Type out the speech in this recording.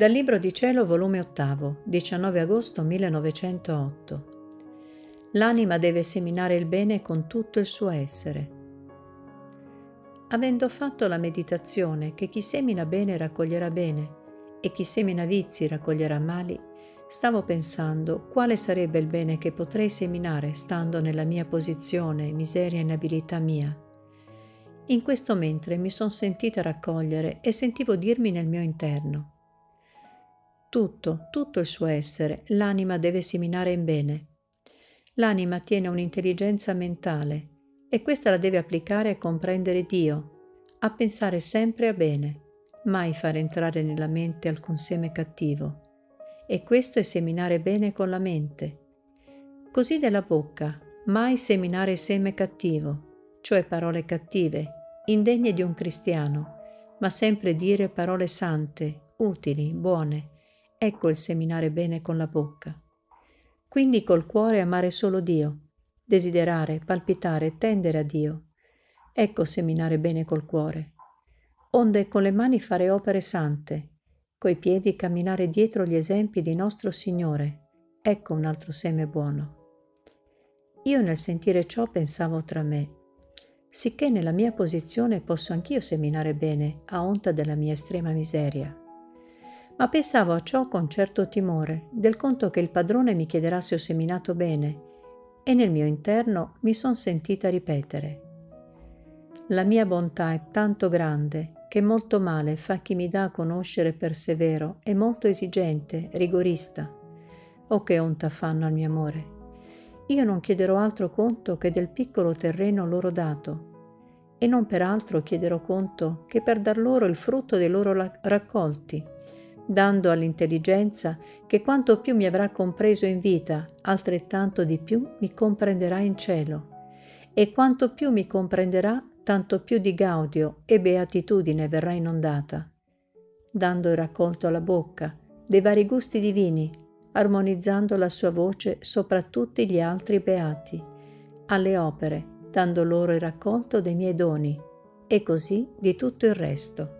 Dal Libro di Cielo, volume 8, 19 agosto 1908. L'anima deve seminare il bene con tutto il suo essere. Avendo fatto la meditazione che chi semina bene raccoglierà bene e chi semina vizi raccoglierà mali, stavo pensando quale sarebbe il bene che potrei seminare stando nella mia posizione, miseria e inabilità mia. In questo mentre mi son sentita raccogliere e sentivo dirmi nel mio interno. Tutto, tutto il suo essere, l'anima deve seminare in bene. L'anima tiene un'intelligenza mentale e questa la deve applicare a comprendere Dio, a pensare sempre a bene, mai far entrare nella mente alcun seme cattivo e questo è seminare bene con la mente. Così della bocca, mai seminare seme cattivo, cioè parole cattive, indegne di un cristiano, ma sempre dire parole sante, utili, buone. Ecco il seminare bene con la bocca. Quindi col cuore amare solo Dio, desiderare, palpitare, tendere a Dio. Ecco seminare bene col cuore. Onde con le mani fare opere sante, coi piedi camminare dietro gli esempi di nostro Signore. Ecco un altro seme buono. Io nel sentire ciò pensavo tra me, sicché nella mia posizione posso anch'io seminare bene a onta della mia estrema miseria. Ma pensavo a ciò con certo timore, del conto che il padrone mi chiederà se ho seminato bene, e nel mio interno mi son sentita ripetere. La mia bontà è tanto grande che molto male fa chi mi dà a conoscere persevero e molto esigente, rigorista. Oh che onta fanno al mio amore. Io non chiederò altro conto che del piccolo terreno loro dato, e non per altro chiederò conto che per dar loro il frutto dei loro raccolti, dando all'intelligenza che quanto più mi avrà compreso in vita, altrettanto di più mi comprenderà in cielo, e quanto più mi comprenderà, tanto più di gaudio e beatitudine verrà inondata, dando il raccolto alla bocca dei vari gusti divini, armonizzando la sua voce sopra tutti gli altri beati, alle opere, dando loro il raccolto dei miei doni, e così di tutto il resto.